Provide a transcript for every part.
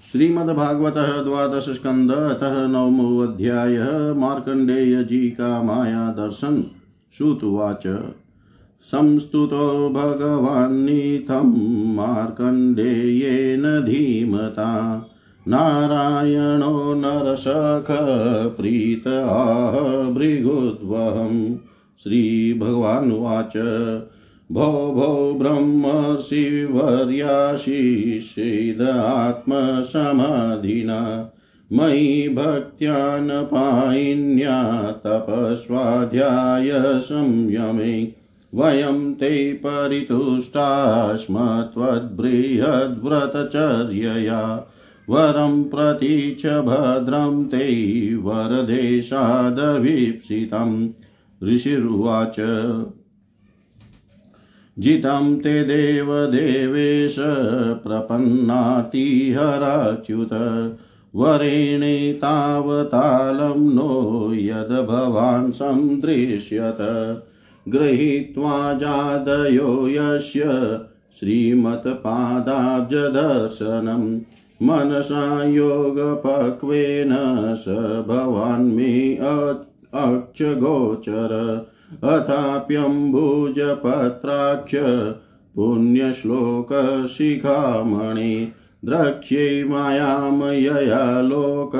श्रीमद्भागवत द्वादश स्कंद अतः नवमोऽध्याय मार्कण्डेय जी का माया दर्शन, श्रुतुवाच। संस्तुतो भगवान्नीथं मार्कण्डेयेन धीमता। नारायणो नरसख प्रीत आह भृगुद्वहम् श्रीभगवानुवाच। भो भो ब्रह्मशिवर्याशिषेदात्मसमाधिना मयि भक्त्यानपायिन्या तपस्वाध्याय संयमे वयं ते परितुष्टास्म त्वद्बृहद्व्रतचर्यया वरं प्रति च भद्रं ते वरदेशादभीप्सितम् ऋषिरुवाच जितं ते देवदेवेश प्रपन्नातिहराच्युत। वरेणे तावतालं नो यद् भवान् सन्दृश्यत गृहीत्वा जादयो यस्य श्रीमत्पादाब्जदर्शनं। मनसा योगपक्वेन स भवान् मे अक्षगोचर। अथाप्यम्बुजपत्राक्ष पुण्यश्लोकशिखामणि द्रक्ष्यै मायामयया लोक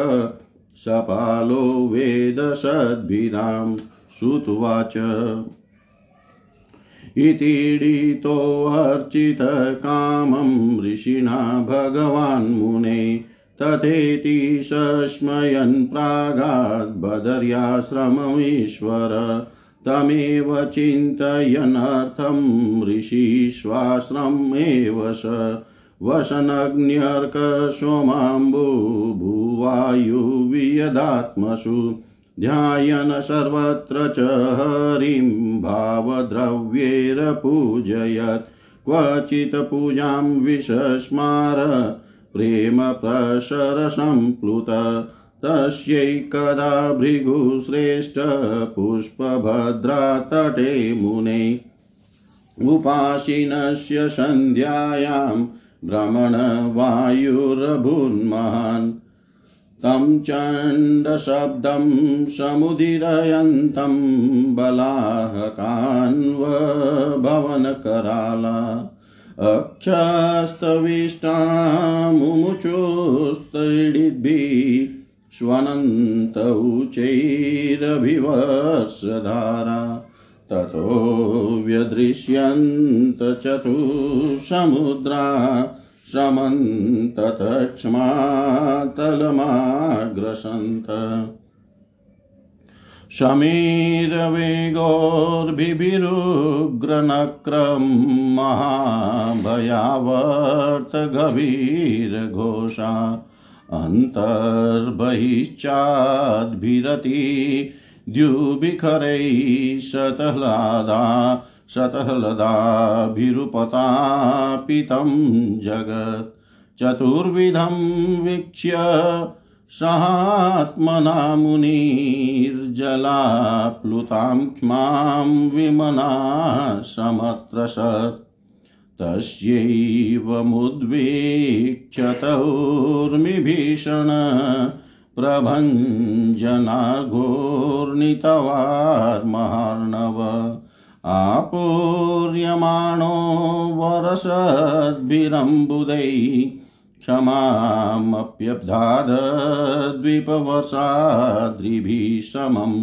सपालो वेदसद्भिदां श्रुत्वाच इतीडितोऽर्चितकामं ऋषिणा भगवान् मुने तथेति सस्मयन् प्रागाद्बदर्याश्रममीश्वर तमेव चिन्तयनर्थं ऋषीश्वाश्रमेव स वसनज्ञर्कसोमाम्बुभुवायुवियदात्मसु ध्यायन् सर्वत्र च हरिं भावद्रव्यैरपूजयत् क्वचित् पूजां विशस्मार प्रेमप्रसरसम्प्लुत तस्यैकदा भृगुश्रेष्ठ मुने। उपासीनस्य सन्ध्यायां भ्रमणवायुरभून्महान्। तं चण्डशब्दं समुदीरयन्तं बलाहकान्वभवनकराला। अक्षस्तविष्टामुमुचुस्तडिद्भिः श्वनन्तौचैरभिवर्षधारा ततो व्यदृश्यन्त चतुसमुद्रा शमन्ततक्ष्मातलमाग्रसन्त शमीरवेगोर्भिभिरुग्रनक्रं महाभयावर्तगभीरघोषा अन्तर्बहिश्चाद्भिरति द्युभिखरैः शतह्लादा शतह्लदाभिरुपतापितं जगत्। चतुर्विधं वीक्ष्य सहात्मना मुनिर्जलाप्लुतां क्ष्मां विमना समत्रसत्। तस्यैवमुद्वीक्षतौर्मिभीषण प्रभञ्जनाघोर्णितवार्महार्णव आपूर्यमाणो वरसद्भिरम्बुदै क्षमामप्यब्धाद्विपवसाद्रिभिः समम्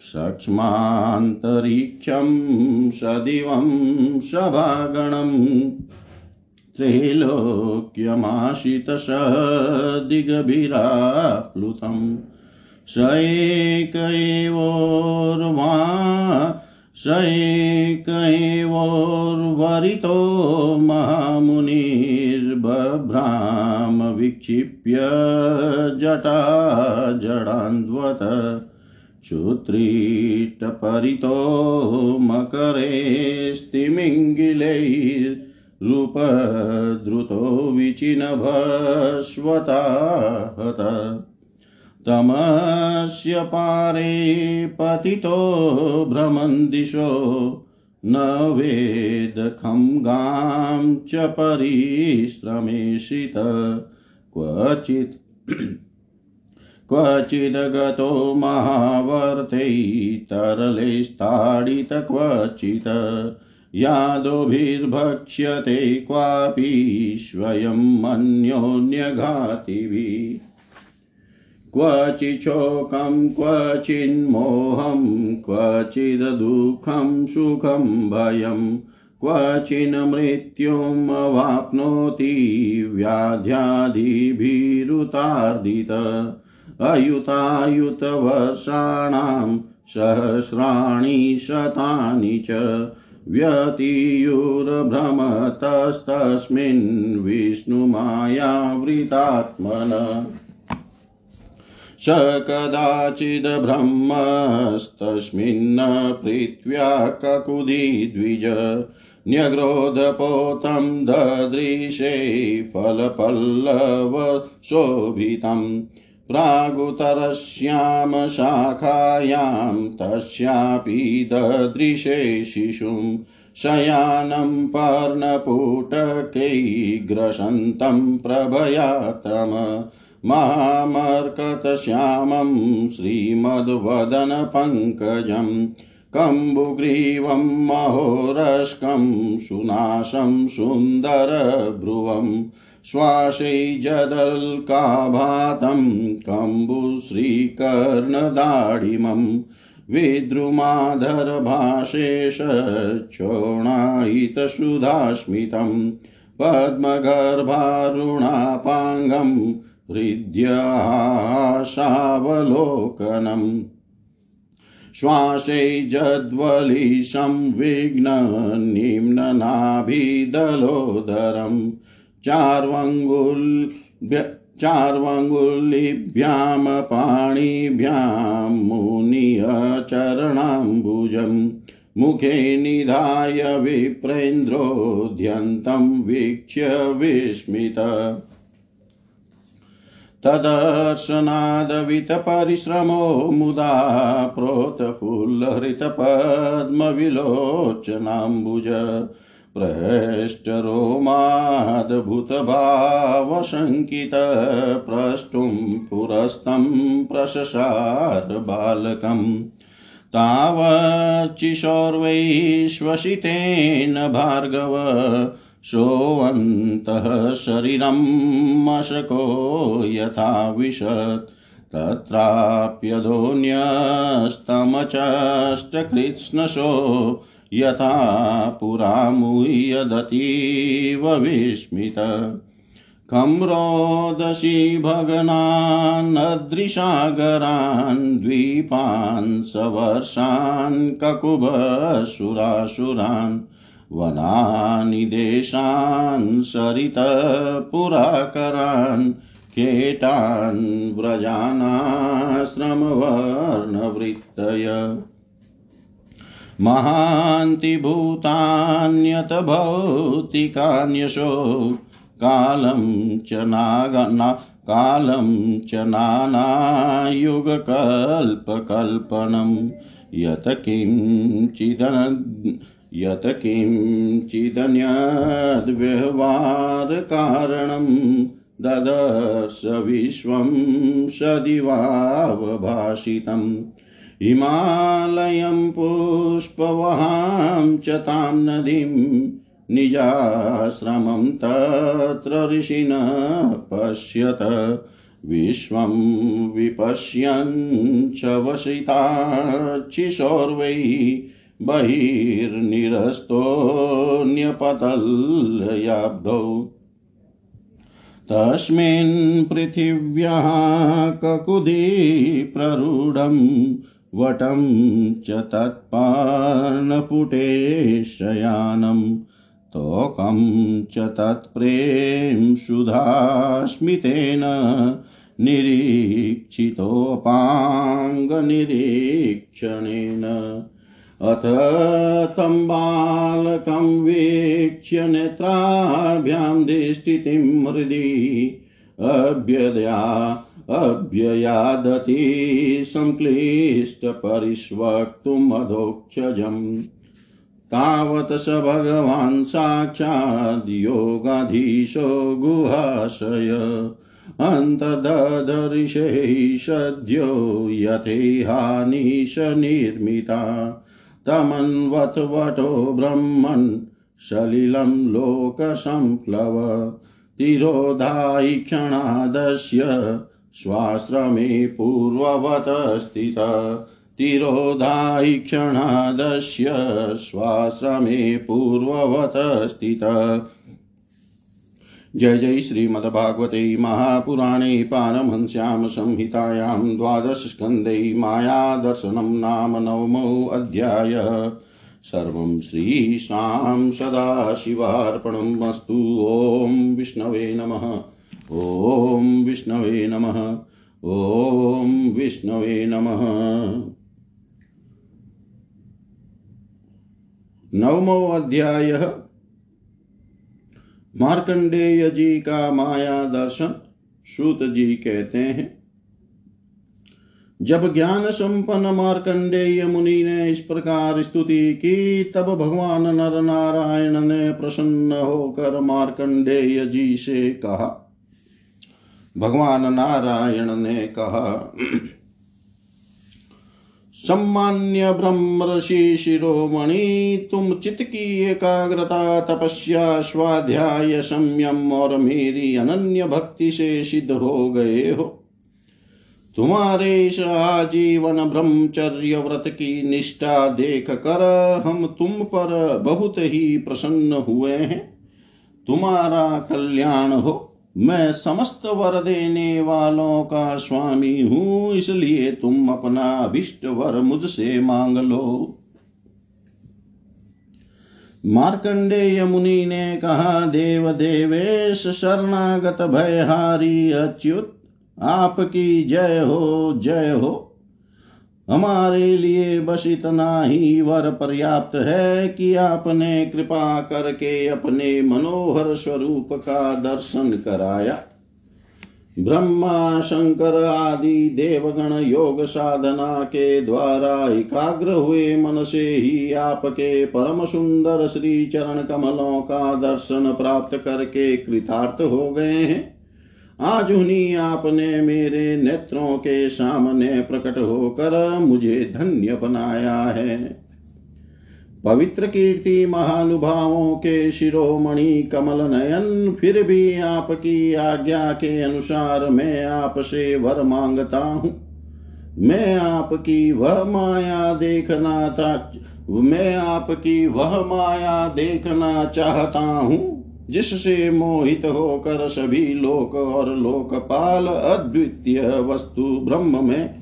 सक्ष्मान्तरिक्षं सदिवं सभागणम् त्रैलोक्यमाशितसदिगभिराप्लुतं। स एक एवोर्वा स एक एवोर्वरितो महामुनिर्बभ्राम विक्षिप्य जटा जडान्वत श्रुत्रीष्टपरितो मकरे स्तिमिङ्गिलैरूपद्रुतो विचिनभस्वता हत तमस्य पारे पतितो भ्रमन्दिशो न वेद खं गां च परिश्रमेषित। क्वचित् क्वचिदगतो महावर्तै तरलेस्ताडित क्वचित् यादोभिर्भक्ष्यते क्वापि स्वयं अन्योन्यघातिभिः क्वचिच्छोकं, क्वचिन्मोहं क्वचिदुःखं सुखं, भयं। क्वचिन् मृत्युमवाप्नोति व्याध्यादिभिरुतार्दित अयुतायुतवर्षाणां सहस्राणि शतानि च व्यतीयुर्भ्रमतस्तस्मिन् विष्णुमायावृतात्मन। स कदाचिद्ब्रह्मस्तस्मिन्न पृथ्व्या ककुदी द्विज न्यग्रोधपोतं ददृशे फलपल्लवशोभितं प्रागुतरस्यां शाखायां तस्यापि ददृशे शिशुं शयानं पर्णपुटकैग्रसन्तं प्रभयातम। महामर्कतश्यामं श्रीमद्वदनपङ्कजं कम्बुग्रीवं महोरस्कं सुनाशं सुन्दरभ्रुवं श्वासैजदल्काभातं कम्बुश्रीकर्णदाढिमं विद्रुमाधरभाषेशचोणायितसुधास्मितं पद्मगर्भारुणापाङ्गं हृद्याशावलोकनम् श्वासैजद्वलिसंविघ्ननिम्ननाभिदलोदरं चार्वङ्गुल्भ्य चार्वङ्गुलिभ्यां पाणिभ्यां मुनियचरणाम्बुजं मुखे निधाय विप्रेन्द्रोऽध्यन्तं वीक्ष्य विस्मित। तदर्शनादवितपरिश्रमो मुदा प्रोतफुल्लहृतपद्मविलोचनाम्बुज। प्रष्टरोमाद्भुतभावशङ्कित प्रष्टुं पुरस्तं प्रशशार बालकम् तावच्चिशोर्वैश्वसितेन भार्गव सोऽन्तः शरीरं मशको यथा विशत् तत्राप्यधोन्यस्तमचष्टकृत्स्नशो यथा पुरा मुह्यदतीव विस्मित खं रोदसी भगनानदृशागरान् द्वीपान् सवर्षान् ककुभसुरासुरान् वनानि देशान् सरितपुराकरान् केटान् व्रजानाश्रमवर्णवृत्तय। महान्ति भूतान्यत भौतिकान्यशो कालं च नागना, कालं च नानायुगकल्पकल्पनं। यत् किञ्चिदन यत् किञ्चिदन्यद्व्यवहारकारणं ददर्श विश्वं सदिवावभाषितम्। हिमालयं पुष्पवहां च तां नदीं निजाश्रमं तत्र ऋषिणः पश्यत। विश्वं विपश्यन् च वसिताचिशोर्वै बहिर्निरस्तोऽन्यपतलयाब्धौ। तस्मिन् पृथिव्याः ककुदी प्ररूढं वटं च तत्पार्णपुटे शयानं तोकं च तत्प्रेम सुधास्मितेन निरीक्षितोपाङ्गनिरीक्षणेन। अथ तं बालकं वीक्ष्य नेत्राभ्यां दिष्टितिं हृदि अभ्यदया अभ्ययादति संक्लिष्टपरिष्वक्तुमधोक्षजम्। तावत् स भगवान् साक्षाद् योगाधीशो गुहाशय। अन्तदधरिषैः सद्यो यथेहानिश निर्मिता तमन्वत्वटो ब्रह्मन् सलिलं लोकसंप्लव। तिरोधायि क्षणादस्य स्वाश्रमे पूर्ववत स्थित तिरोधायि क्षणादस्य स्वाश्रमे पूर्ववत स्थित जय जय श्रीमद्भागवते महापुराणे पारमहंस्यां संहितायां द्वादशस्कन्धे मायादर्शनं नाम नवमोऽध्याय सर्वं श्रीशां सदाशिवार्पणम् अस्तु ॐ विष्णवे नमः। ॐ विष्णवे नमः। ॐ विष्णवे नमः। नवमो अध्याय। मार्कंडेय जी का माया दर्शन सूत जी कहते हैं। जब ज्ञान संपन्न मार्कंडेय मुनि ने इस प्रकार स्तुति की, तब भगवान नर नारायण ने प्रसन्न होकर मार्कंडेय जी से कहा भगवान नारायण ने कहा, सम्मान्य ब्रह्म ऋषि शिरोमणि, तुम चित्त की एकाग्रता, तपस्या, स्वाध्याय, संयम और मेरी अनन्य भक्ति से सिद्ध हो गए हो। तुम्हारे इस आजीवन ब्रह्मचर्य व्रत की निष्ठा देख कर हम तुम पर बहुत ही प्रसन्न हुए हैं। तुम्हारा कल्याण हो। मैं समस्त वर देने वालों का स्वामी हूँ, इसलिए तुम अपना अभिष्ट वर मुझसे मांग लो। मार्कंडेय मुनि ने कहा देव देवेश शरणागत भयहारी अच्युत, आपकी जय हो जय हो। हमारे लिए बस इतना ही वर पर्याप्त है कि आपने कृपा करके अपने मनोहर स्वरूप का दर्शन कराया। ब्रह्मा, शंकर आदि देवगण योग साधना के द्वारा एकाग्र हुए मन से ही आपके परम सुंदर श्री चरण कमलों का दर्शन प्राप्त करके कृतार्थ हो गए हैं। आज उन्हीं आपने मेरे नेत्रों के सामने प्रकट होकर मुझे धन्य बनाया है। पवित्र कीर्ति महानुभावों के शिरोमणि कमल नयन, फिर भी आपकी आज्ञा के अनुसार मैं आपसे वर माँगता हूँ। मैं आपकी वह माया देखना था मैं आपकी वह माया देखना चाहता हूँ। जिससे मोहित होकर सभी लोक और लोकपाल अद्वितीय वस्तु ब्रह्म में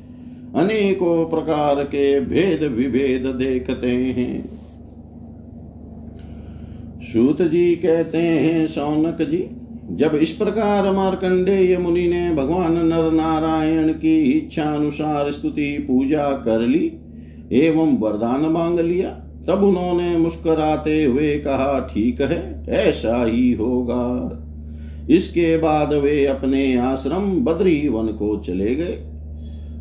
अनेकों प्रकार के भेद विभेद देखते हैं। सूत जी कहते हैं, सौनक जी, जब इस प्रकार मार्कंडेय मुनि ने भगवान नर नारायण की इच्छा अनुसार स्तुति पूजा कर ली एवं वरदान मांग लिया तब उन्होंने मुस्कराते हुए कहा, ठीक है, ऐसा ही होगा। इसके बाद वे अपने आश्रम बद्री वन को चले गए।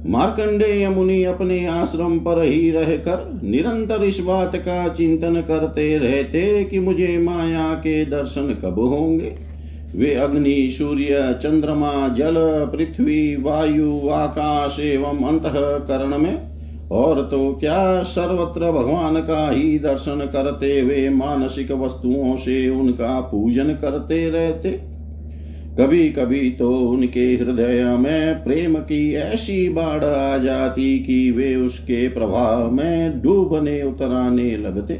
मार्कंडेय मुनि अपने आश्रम पर ही रहकर निरंतर इस बात का चिंतन करते रहते कि मुझे माया के दर्शन कब होंगे। वे अग्नि, सूर्य, चंद्रमा, जल, पृथ्वी, वायु, आकाश एवं अंत करण में और तो क्या सर्वत्र भगवान का ही दर्शन करते हुए मानसिक वस्तुओं से उनका पूजन करते रहते? कभी कभी तो उनके हृदय में प्रेम की ऐसी बाढ़ आ जाती कि वे उसके प्रभाव में डूबने, उतराने लगते।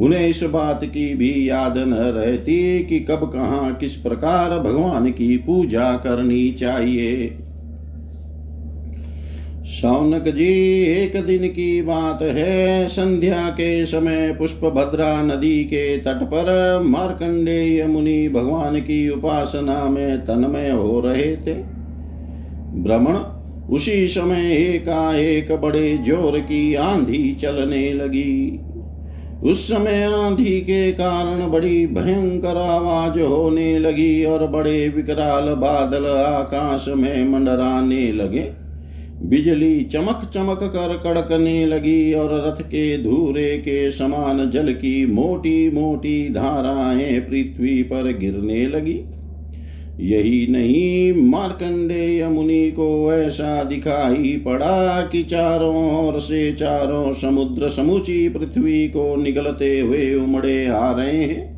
उन्हें इस बात की भी याद न रहती कि कब कहाँ किस प्रकार भगवान की पूजा करनी चाहिए। शौनक जी, एक दिन की बात है। संध्या के समय पुष्प भद्रा नदी के तट पर मार्कंडेय मुनि भगवान की उपासना में तन्मय हो रहे थे। भ्रमण उसी समय एकाएक बड़े ज़ोर की आंधी चलने लगी। उस समय आंधी के कारण बड़ी भयंकर आवाज़ होने लगी और बड़े विकराल बादल आकाश में मंडराने लगे। बिजली चमक चमक कर कड़कने लगी और रथ के धूरे के समान जल की मोटी मोटी धाराएँ पृथ्वी पर गिरने लगी। यही नहीं, मार्कंडेय मुनि को ऐसा दिखाई पड़ा कि चारों ओर से चारों समुद्र समूची पृथ्वी को निगलते हुए उमड़े आ रहे हैं।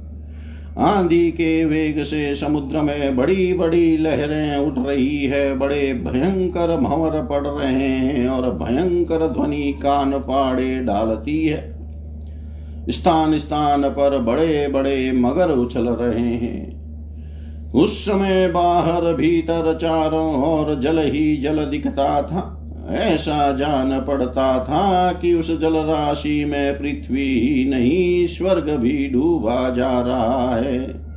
आंधी के वेग से समुद्र में बड़ी बड़ी लहरें उठ रही है। बड़े भयंकर भंवर पड़ रहे हैं और भयंकर ध्वनि कान पाड़े डालती है। स्थान स्थान पर बड़े बड़े मगर उछल रहे हैं। उस समय बाहर भीतर चारों ओर जल ही जल दिखता था। ऐसा जान पड़ता था कि उस जल राशि में पृथ्वी ही नहीं, स्वर्ग भी डूबा जा रहा है।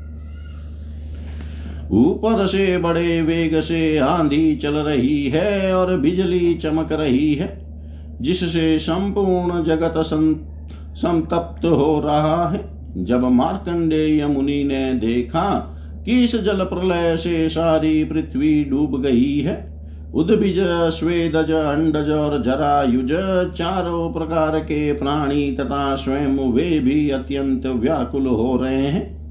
ऊपर से बड़े वेग से आंधी चल रही है और बिजली चमक रही है, जिससे संपूर्ण जगत संतप्त हो रहा है। जब मार्कंडेय मुनि ने देखा कि इस जल प्रलय से सारी पृथ्वी डूब गई है उद्भिज स्वेदज अंडज और जरायुज, चारों प्रकार के प्राणी तथा स्वयं वे भी अत्यंत व्याकुल हो रहे हैं।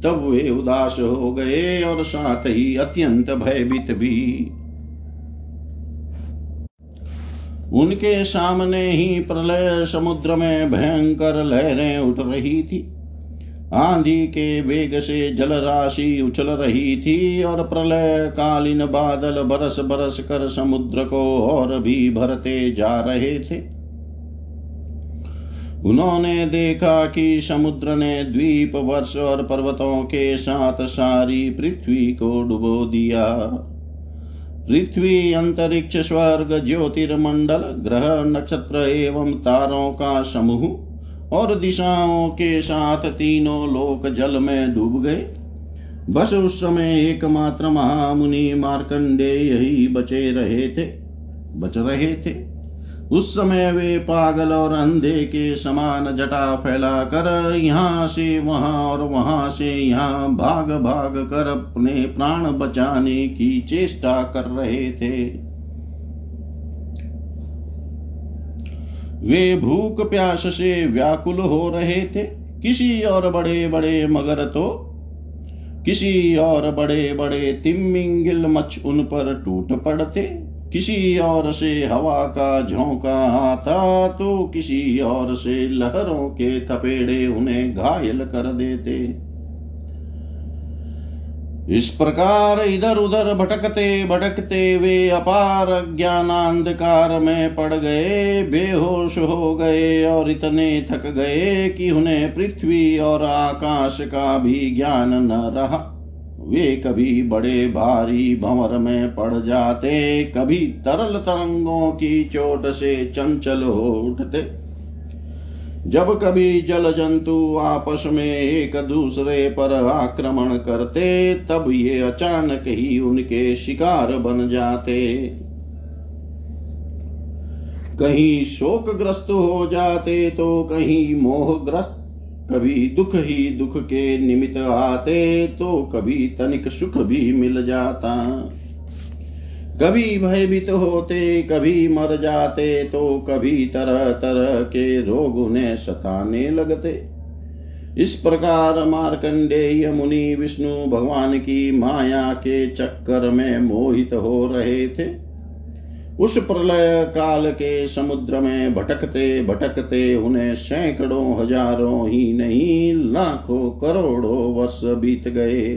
तब वे उदास हो गए और साथ ही अत्यंत भयभीत भी। उनके सामने ही प्रलय समुद्र में भयंकर लहरें उठ रही थी। आंधी के वेग से जल राशि उछल रही थी और प्रलय कालीन बादल बरस बरस कर समुद्र को और भी भरते जा रहे थे। उन्होंने देखा कि समुद्र ने द्वीप, वर्ष और पर्वतों के साथ सारी पृथ्वी को डुबो दिया। पृथ्वी, अंतरिक्ष, स्वर्ग, ज्योतिर्मंडल, ग्रह, नक्षत्र एवं तारों का समूह और दिशाओं के साथ तीनों लोक जल में डूब गए। बस उस समय एकमात्र महामुनि मार्कंडे यही बचे रहे थे, बच रहे थे। उस समय वे पागल और अंधे के समान जटा फैला कर यहाँ से वहाँ और वहाँ से यहाँ भाग भाग कर अपने प्राण बचाने की चेष्टा कर रहे थे। वे भूख प्यास से व्याकुल हो रहे थे। किसी और बड़े बड़े मगर तो किसी और बड़े बड़े तिमिंगिल मच उन पर टूट पड़ते। किसी और से हवा का झोंका आता तो किसी और से लहरों के थपेड़े उन्हें घायल कर देते। इस प्रकार इधर उधर भटकते भटकते वे अपार ज्ञानांधकार में पड़ गए, बेहोश हो गए और इतने थक गए कि उन्हें पृथ्वी और आकाश का भी ज्ञान न रहा। वे कभी बड़े भारी भंवर में पड़ जाते, कभी तरल तरंगों की चोट से चंचल हो उठते। जब कभी जल जंतु आपस में एक दूसरे पर आक्रमण करते, तब ये अचानक ही उनके शिकार बन जाते। कहीं शोकग्रस्त हो जाते तो कहीं मोहग्रस्त। कभी दुख ही दुख के निमित्त आते तो कभी तनिक सुख भी मिल जाता। कभी भयभीत तो होते, कभी मर जाते तो कभी तरह तरह के रोग उन्हें सताने लगते। इस प्रकार मार्कंडेय मुनि विष्णु भगवान की माया के चक्कर में मोहित हो रहे थे। उस प्रलय काल के समुद्र में भटकते भटकते उन्हें सैकड़ों, हज़ारों ही नहीं, लाखों करोड़ों वर्ष बीत गए।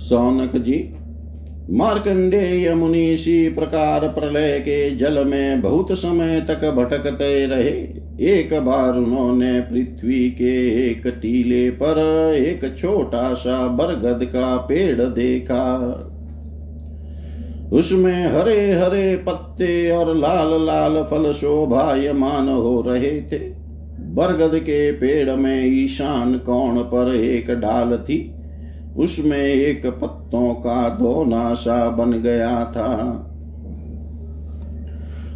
सौनक जी मार्कंडेय मुनि इसी प्रकार प्रलय के जल में बहुत समय तक भटकते रहे। एक बार उन्होंने पृथ्वी के एक टीले पर एक छोटा सा बरगद का पेड़ देखा। उसमें हरे हरे पत्ते और लाल लाल फल शोभायमान हो रहे थे। बरगद के पेड़ में ईशान कोण पर एक डाल थी। उसमें एक पत्तों का दोना सा बन गया था।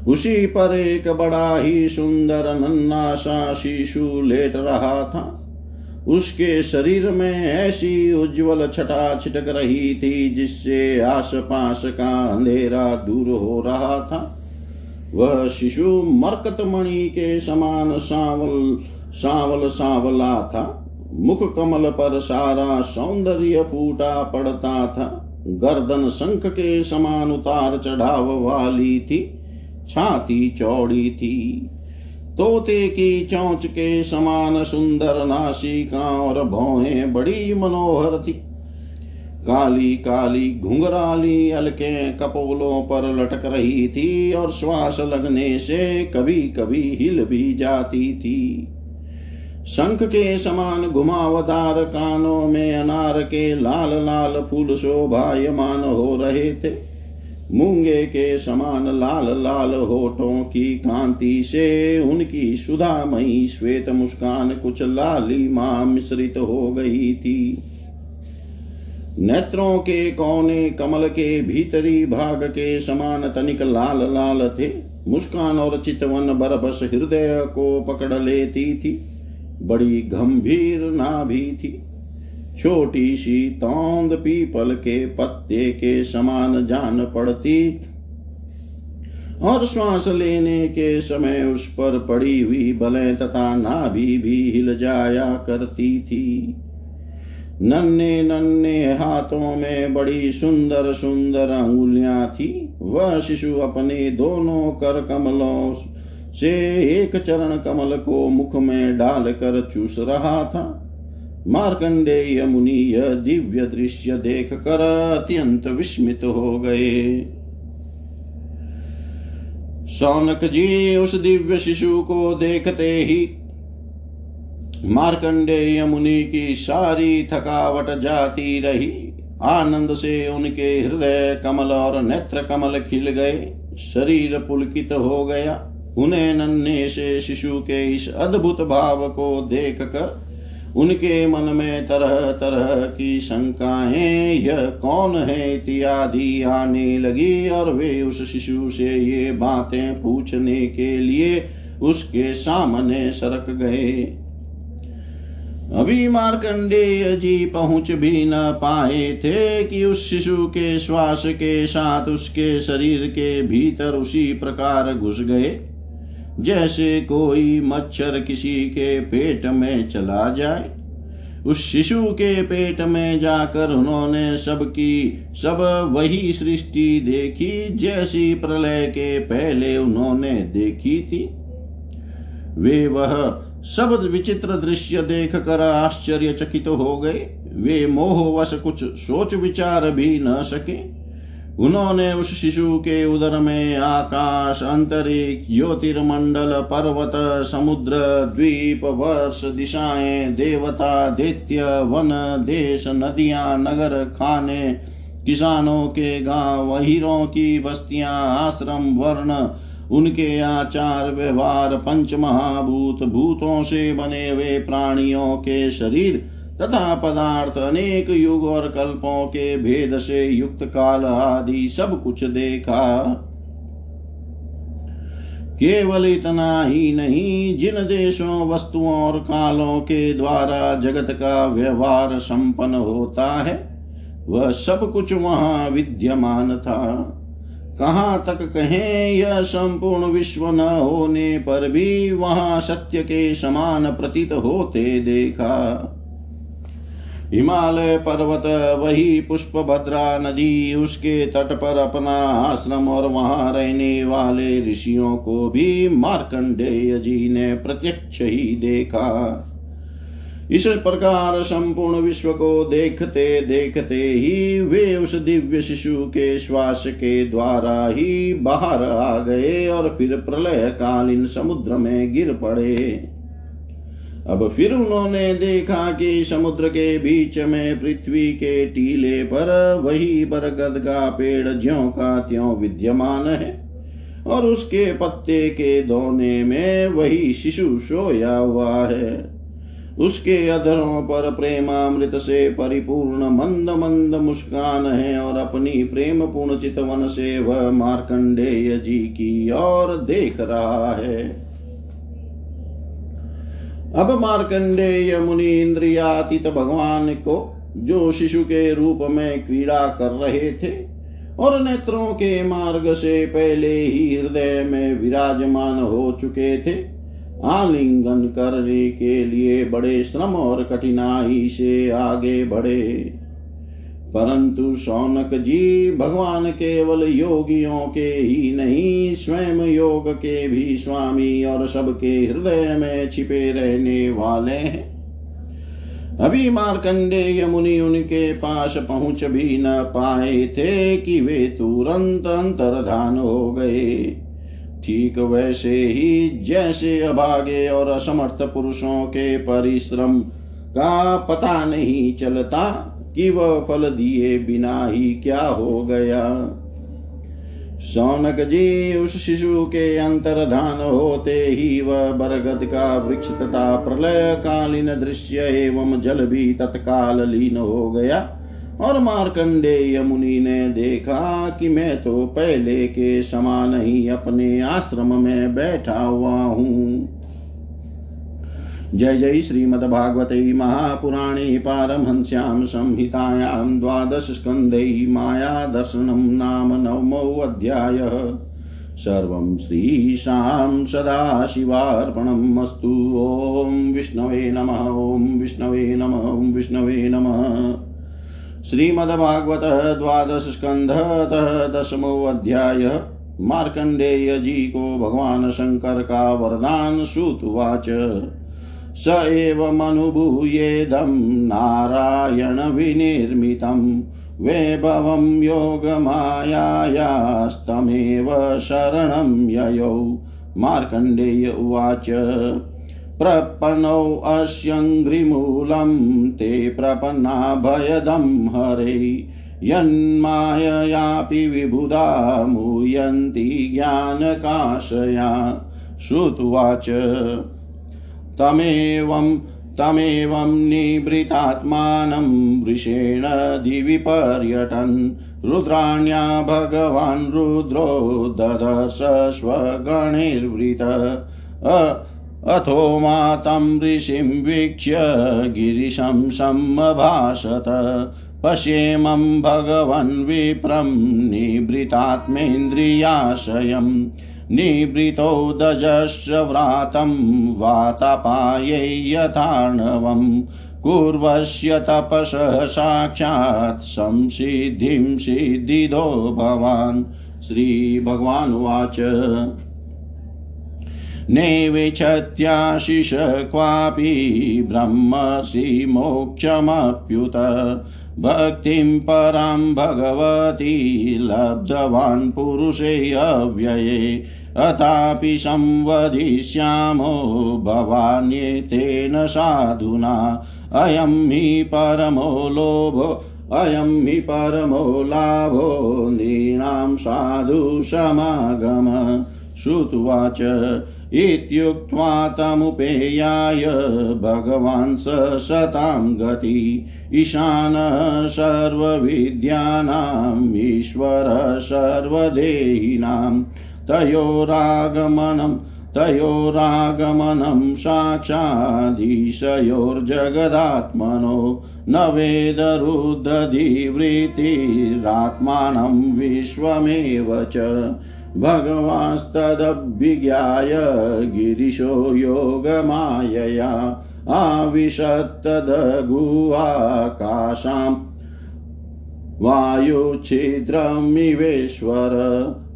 उसी पर एक बड़ा ही सुंदर नन्ना सा शिशु लेट रहा था। उसके शरीर में ऐसी उज्जवल छटा छिटक रही थी जिससे आस पास का अंधेरा दूर हो रहा था। वह शिशु मरकत मणि के समान सांवल सांवल, सांवला था। मुख कमल पर सारा सौंदर्य फूटा पड़ता था। गर्दन शंख के समान उतार चढ़ाव वाली थी, छाती चौड़ी थी। तोते की चौंच के समान सुंदर नासिका और भौहें बड़ी मनोहर थी। काली काली घुंघराली अलके कपोलों पर लटक रही थी और श्वास लगने से कभी कभी हिल भी जाती थी। शंख के समान घुमावदार कानों में अनार के लाल लाल फूल शोभायमान हो रहे थे। मूँगे के समान लाल लाल होठों की कांति से उनकी सुधामयी श्वेत मुस्कान कुछ लाली माँ मिश्रित हो गई थी। नेत्रों के कोने कमल के भीतरी भाग के समान तनिक लाल लाल थे। मुस्कान और चितवन बरबस हृदय को पकड़ लेती थी। बड़ी गंभीर नाभि थी। छोटी सी तौंद पीपल के पत्ते के समान जान पड़ती और श्वास लेने के समय उस पर पड़ी हुई बलें तथा नाभि भी हिल जाया करती थी। नन्हे नन्हे हाथों में बड़ी सुंदर सुंदर अंगुलियाँ थी। वह शिशु अपने दोनों कर कमलों से एक चरण कमल को मुख में डालकर चूस रहा था। मार्कंडेय मुनि यह दिव्य दृश्य देख कर अत्यंत विस्मित हो गए। सौनक जी, उस दिव्य शिशु को देखते ही मार्कंडेय मुनि की सारी थकावट जाती रही। आनंद से उनके हृदय कमल और नेत्र कमल खिल गए। शरीर पुलकित हो गया। उन्हें नन्हे से शिशु के इस अद्भुत भाव को देख कर उनके मन में तरह तरह की शंकाएँ, यह कौन है इत्यादि आने लगी और वे उस शिशु से ये बातें पूछने के लिए उसके सामने सरक गए। अभी मार्कंडेय जी पहुँच भी न पाए थे कि उस शिशु के श्वास के साथ उसके शरीर के भीतर उसी प्रकार घुस गए। जैसे कोई मच्छर किसी के पेट में चला जाए। उस शिशु के पेट में जाकर उन्होंने सबकी, सब वही सृष्टि देखी जैसी प्रलय के पहले उन्होंने देखी थी। वे वह सब विचित्र दृश्य देख कर आश्चर्यचकित तो हो गए। वे मोहवश कुछ सोच विचार भी न सके। उन्होंने उस शिशु के उदर में आकाश, अंतरिक्ष, ज्योतिर्मंडल, पर्वत, समुद्र, द्वीप, वर्ष, दिशाएँ, देवता, दैत्य, वन, देश, नदियाँ, नगर, खाने, किसानों के गाँव हीरों की बस्तियाँ, आश्रम, वर्ण, उनके आचार, व्यवहार पंच महाभूत भूतों से बने हुए प्राणियों के शरीर तथा पदार्थ अनेक युग और कल्पों के भेद से युक्त काल आदि सब कुछ देखा। केवल इतना ही नहीं, जिन देशों, वस्तुओं और कालों के द्वारा जगत का व्यवहार संपन्न होता है, वह सब कुछ वहाँ विद्यमान था। कहाँ तक कहें, यह संपूर्ण विश्व न होने पर भी वहाँ सत्य के समान प्रतीत होते देखा। हिमालय पर्वत, वही पुष्प भद्रा नदी, उसके तट पर अपना आश्रम और वहाँ रहने वाले ऋषियों को भी मार्कंडेय जी ने प्रत्यक्ष ही देखा। इस प्रकार संपूर्ण विश्व को देखते देखते ही वे उस दिव्य शिशु के श्वास के द्वारा ही बाहर आ गए और फिर प्रलय कालीन समुद्र में गिर पड़े। अब फिर उन्होंने देखा कि समुद्र के बीच में पृथ्वी के टीले पर वही बरगद का पेड़ ज्यो का त्यों विद्यमान है, और उसके पत्ते के दोने में वही शिशु सोया हुआ है। उसके अधरों पर प्रेमामृत से परिपूर्ण मंद मंद मुस्कान है, और अपनी प्रेम पूर्ण चितवन से वह मार्कंडेय जी की ओर देख रहा है। अब मार्कंडेय मुनि इंद्रियातीत भगवान को जो शिशु के रूप में क्रीड़ा कर रहे थे, और नेत्रों के मार्ग से पहले ही हृदय में विराजमान हो चुके थे, आलिंगन करने के लिए बड़े श्रम और कठिनाई से आगे बढ़े। परंतु शौनक जी, भगवान केवल योगियों के ही नहीं, स्वयं योग के भी स्वामी और सबके हृदय में छिपे रहने वाले हैं। अभी मार्कंडेय मुनि उनके पास पहुँच भी न पाए थे कि वे तुरंत अंतर्धान हो गए। ठीक वैसे ही जैसे अभागे और असमर्थ पुरुषों के परिश्रम का पता नहीं चलता कि वह फल दिए बिना ही क्या हो गया? सौनक जी, उस शिशु के अंतर्धान होते ही वह बरगद का वृक्ष तथा प्रलय कालीन दृश्य एवं जल भी तत्काल लीन हो गया और मार्कंडेय मुनि ने देखा कि मैं तो पहले के समान ही अपने आश्रम में बैठा हुआ हूँ। जय जय श्रीमद्भागवते महापुराणे पारमहंस्यां संहितायां द्वादशस्कन्धे मायादर्शनं नाम नवमोऽध्यायः सर्वं श्रीशां सदाशिवार्पणम् ॐ विष्णवे नमः, ॐ विष्णवे नमः, ॐ विष्णवे नमः। श्रीमद्भागवत द्वादशस्कन्धतः दशमोऽध्याय मार्कण्डेय जी को भगवान शंकर का वरदान श्रुतुवाच स एवमनुभूयेदं नारायणविनिर्मितं वैभवं योगमायायास्तमेव शरणं ययौ। मार्कण्डेय उवाच, प्रपन्नौ अस्यङ्घ्रिमूलं ते प्रपन्नाभयदं हरे। यन्माययापि विबुधा मुयन्ति ज्ञानकाशया। श्रुत्वाच तमेवं तमेवं निवृतात्मानं वृषेण दिवि पर्यटन्। रुद्राण्या भगवान् रुद्रो ददश स्वगणैर्वृत अथो मातं ऋषिं वीक्ष्य गिरिशं समभाषत। पश्येमं भगवन् विप्रं निवृतात्मेन्द्रियाशयम् निवृतो दजश्रव्रातं वातापायै यथार्णवं कुर्वस्य तपसः साक्षात् संसिद्धिं सिद्धिदो भवान्। श्रीभगवानुवाच। नैवेच्छत्याशिष क्वापि ब्रह्मसि मोक्षमप्युत। भक्तिं परां भगवती लब्धवान् पुरुषे अव्यये। अथापि संवदिष्यामो भवान्येतेन साधुना। अयं हि परमो लोभो, अयं हि परमो लाभो साधु समागम। श्रुत्वाच। इत्युक्त्वा तमुपेयाय भगवान् स शतां गति। ईशानः सर्वविद्यानाम् ईश्वरः सर्वदेहिनां। तयोरागमनं तयोरागमनं साक्षादीशयोर्जगदात्मनो न वेदरुदधिवृत्तिरात्मानं विश्वमेव च। भगवांस्तदभिज्ञाय गिरिशो योगमायया आविशत्तदगुहाकाशां वायुच्छिद्रमिवेश्वर,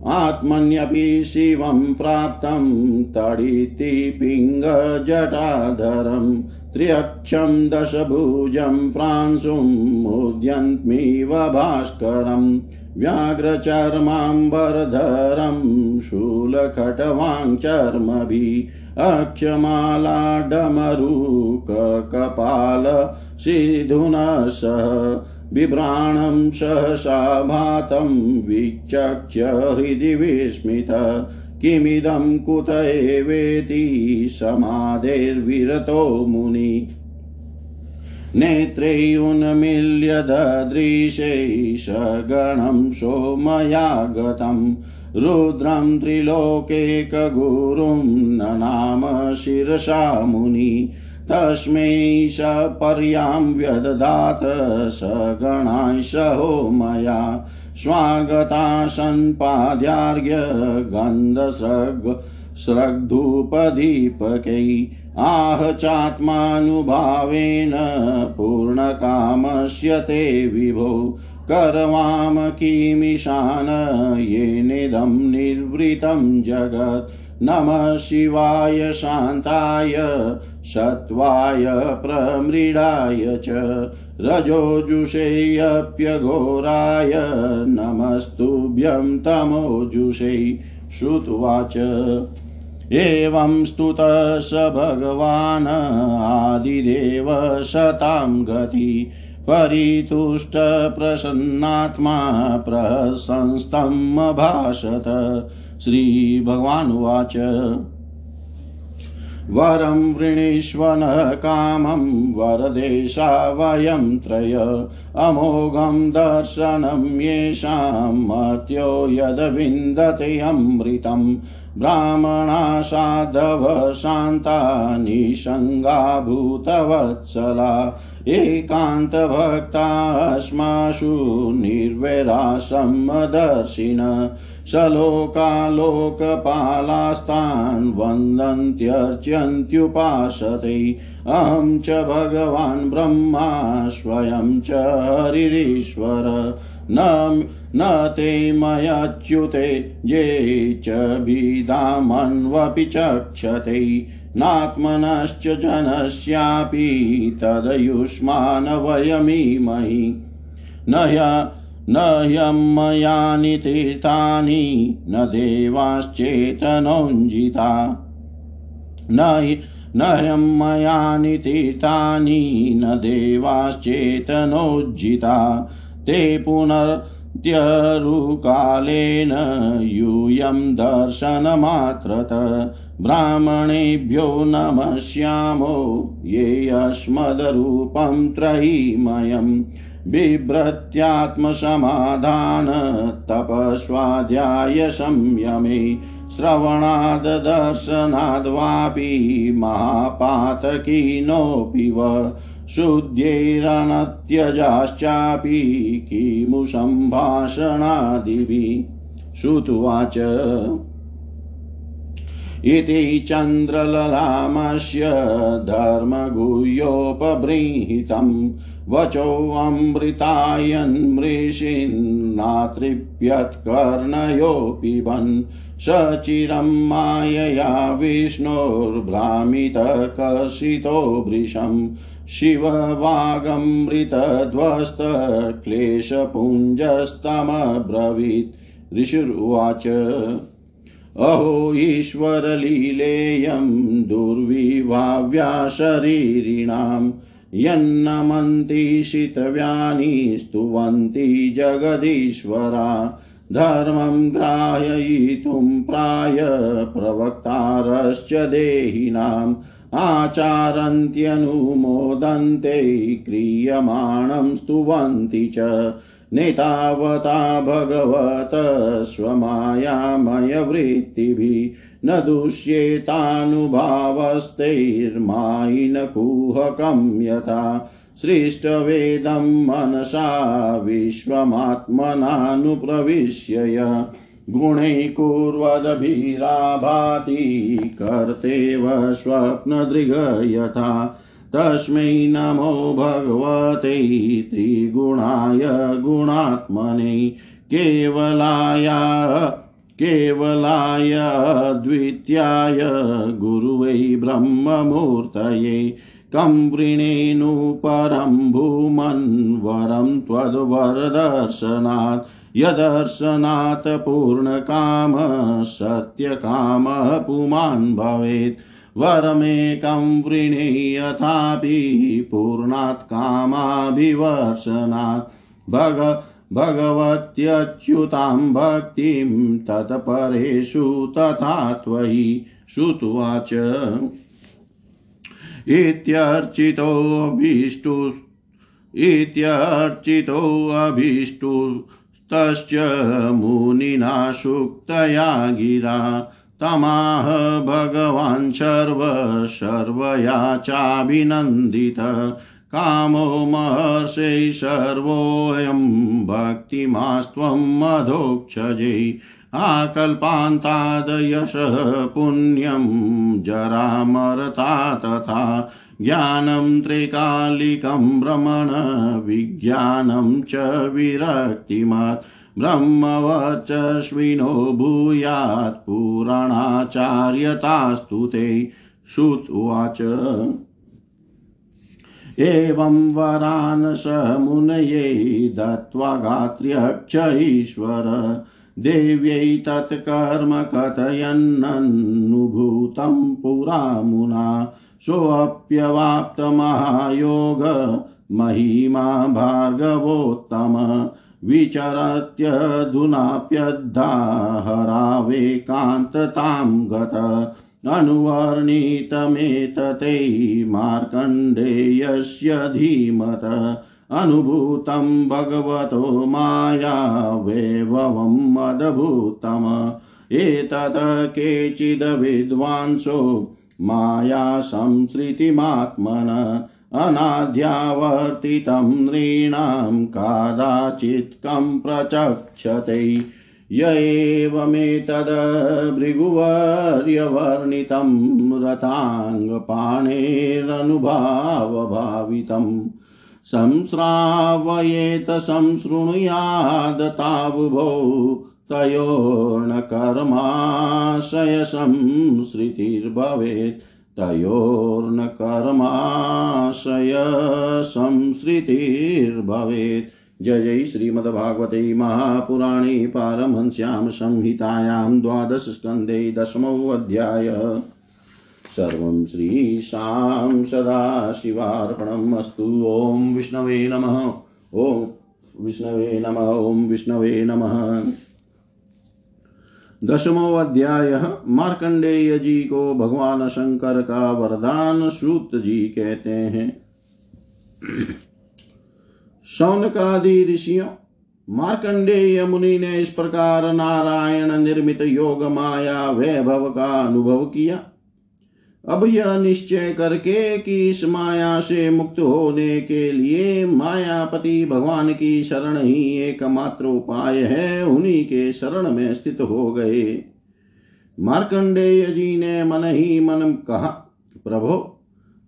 आत्मन्यपि शिवं प्राप्तं तडिति पिङ्गजटाधरं। त्र्यक्षं दशभुजं प्रांशुं मुद्यन्त्मिव भास्करम्। व्याघ्रचर्माम्बरधरं शूलखटवाङ्चर्मभिः अक्षमालाडमरुककपाल सिधुना सह बिभ्राणं सहसा भातं विचक्ष्य हृदि विस्मित। किमिदं कुत एवेति समाधेर्विरतो मुनि। नेत्रे उन्मील्य ददृशे सगणं सोमयागतं रुद्रं त्रिलोकेकगुरुं ननाम शिरसा मुनि तस्मै स पर्यां व्यदधात सगणाय सहो मया स्वागता सन्पाद्यार्घ्य गन्धस्रग् स्रग्धूपदीपकै आह चात्मानुभावेन पूर्णकामस्य ते विभो। करवाम किमिशान येनेदं निर्वृतं जगत्। नमः शिवाय शान्ताय, सत्त्वाय प्रमृडाय च। रजोजुषेऽप्यघोराय नमस्तुभ्यं तमोजुषे श्रुत्वाच। एवं स्तुतः स भगवान् आदिदेव शतां गति परितुष्टप्रसन्नात्मा प्रशंस्तम् अभाषत श्रीभगवानुवाच वरं वृणीष्वनः कामं वरदेशा वयं त्रय। अमोघं दर्शनं येषां मर्त्यो यद्विन्दते अमृतं ब्राह्मणा साधव शान्ता निसङ्गा भूतवत्सला एकान्तभक्ताश्माशु निर्वैरासमदर्शिन सलोकालोकपालास्तान् वन्दन्त्यर्च्यन्त्युपासते। अहं च भगवान् ब्रह्मा, स्वयं च हरिरीश्वर। न न ते मयच्युते ये च भिदामन्वपि चक्षते। नात्मनश्च जनस्यापि तदयुष्मानवयमीमहि। न न ह्यमयानि तीर्थानि, न देवाश्चेतनोञ्जिता न न ह्यमयानि तीर्थानि, न देवाश्चेतनोज्जिता ते पुनर्त्यरुकालेन यूयं दर्शनमात्रत। ब्राह्मणेभ्यो नमस्यामो ये अस्मद्रूपं त्रयीमयम् बिभ्रत्यात्मसमाधान, तपस्वाध्याय संयमे। श्रवणाददर्शनाद्वापि महापातकीनोऽपि व शुद्ध्यैरनत्यजाश्चापि किमु सम्भाषणादिभिः श्रुत्वाच इति चन्द्रललामस्य धर्मगुह्योपबृंहितम् वचोऽमृतायन्मृषिन्नातृप्यत्कर्णयो पिबन् सचिरं मायया विष्णोर्भ्रामितकर्षितो वृषं शिववागमृतध्वस्तक्लेशपुञ्जस्तमब्रवीत्। ऋषिरुवाच अहो ईश्वरलीलेयं दुर्विभाव्या शरीरिणाम् यन्नमन्ति शितव्यानि स्तुवन्ति जगदीश्वरा। धर्मं ग्राहयितुं प्राय प्रवक्तारश्च देहिनाम् आचारन्त्यनुमोदन्ते क्रियमाणं स्तुवन्ति च नेतावता भगवत स्वमायामयवृत्तिभिः न दुष्येतानुभावस्तैर्मायिनकुहकं यथा सृष्टवेदं मनसा विश्वमात्मनानुप्रविश्य गुणैकुर्वदभिराभाति कर्तेव स्वप्नदृग यथा तस्मै नमो भगवते त्रिगुणाय गुणात्मने। केवलाया, केवलाय द्वितीयाय गुरुवै ब्रह्ममूर्तये। कं वृणेनु परं भूमन्वरं त्वद्वरदर्शनात्, यदर्शनात् पूर्णकाम, सत्यकामः पुमान् भवेत्। वरमेकं वृणे यथापि पूर्णात् कामाभिवर्षणात् भग, भगवत्यच्युतां भक्तिं तत्परेषु तथा त्वयि श्रुत्वाच इत्यर्चितोऽभीष्टु इत्यर्चितोऽभीष्टुस्तश्च मुनिना सूक्तया गिरा। तमाह भगवान् सर्व सर्वया चाभिनन्दित। कामो महर्षै सर्वोऽयं भक्तिमास्त्वं मधोक्षजै। आकल्पान्तादयशः पुण्यं जरामरता तथा ज्ञानं त्रिकालिकं भ्रमण विज्ञानं च विरक्तिमत् ब्रह्मवर्चस्विनो भूयात् पुराणाचार्यतास्तु ते। श्रुत एवं वरान् स मुनये दत्त्वा गात्र्यक्ष ईश्वर। देव्यै तत्कर्म कथयन्ननुभूतं पुरा मुना सोऽप्यवाप्तमहायोग महिमा भार्गवोत्तम विचरत्यधुनाप्यद्दाहरावेकान्ततां गत अनुवर्णितमेतते मार्कण्डेयस्य धीमत अनुभूतं भगवतो माया वैभवं मदभूतम्। एतत् केचिद् विद्वांसो माया संसृतिमात्मन अनाद्यावर्तितं नृणां कादाचित् कं प्रचक्षते। य एवमेतद् भृगुवर्यवर्णितं रताङ्गपाणेरनुभावभावितं संश्रावयेत संशृणुयादतावुभौ तयोर्न कर्माशय संसृतिर्भवेत् जय जय श्रीमद्भागवते महापुराणे पारमहंस्यां संहितायां द्वादशस्कन्धे दशमोऽध्याय सर्वं श्रीशां सदाशिवार्पणम् ॐ विष्णवे नमः। ॐ विष्णवे नमः। ॐ विष्णवे नमः। दसमो अध्याय मार्कंडेय जी को भगवान शंकर का वरदान सूत जी कहते हैं। शौनकादि ऋषियों मार्कंडेय मुनि ने इस प्रकार नारायण निर्मित योग माया वैभव का अनुभव किया। अब यह निश्चय करके कि इस माया से मुक्त होने के लिए मायापति भगवान की शरण ही एकमात्र उपाय है, उन्हीं के शरण में स्थित हो गए। मार्कंडेय जी ने मन ही मन कहा, प्रभो,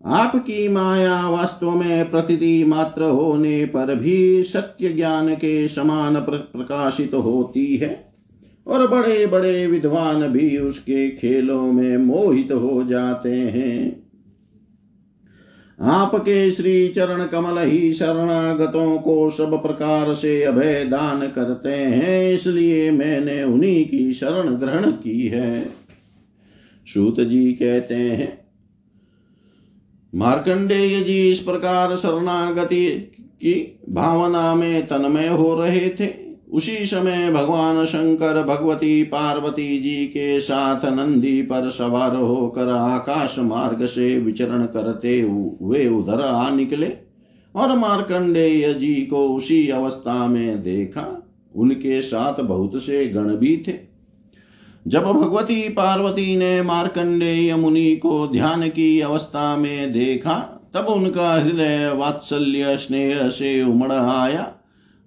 आपकी माया वास्तव में प्रतिति मात्र होने पर भी सत्य ज्ञान के समान प्रकाशित होती है। और बड़े बड़े विद्वान भी उसके खेलों में मोहित हो जाते हैं। आपके श्री चरण कमल ही शरणागतों को सब प्रकार से अभय दान करते हैं, इसलिए मैंने उन्हीं की शरण ग्रहण की है। सूत जी कहते हैं, मार्कंडेय जी इस प्रकार शरणागति की भावना में तन्मय हो रहे थे। उसी समय भगवान शंकर, भगवती पार्वती जी के साथ नंदी पर सवार होकर आकाश मार्ग से विचरण करते हुए उधर आ निकले और मार्कंडेय जी को उसी अवस्था में देखा। उनके साथ बहुत से गण भी थे। जब भगवती पार्वती ने मार्कंडेय मुनि को ध्यान की अवस्था में देखा, तब उनका हृदय वात्सल्य स्नेह से उमड़ आया।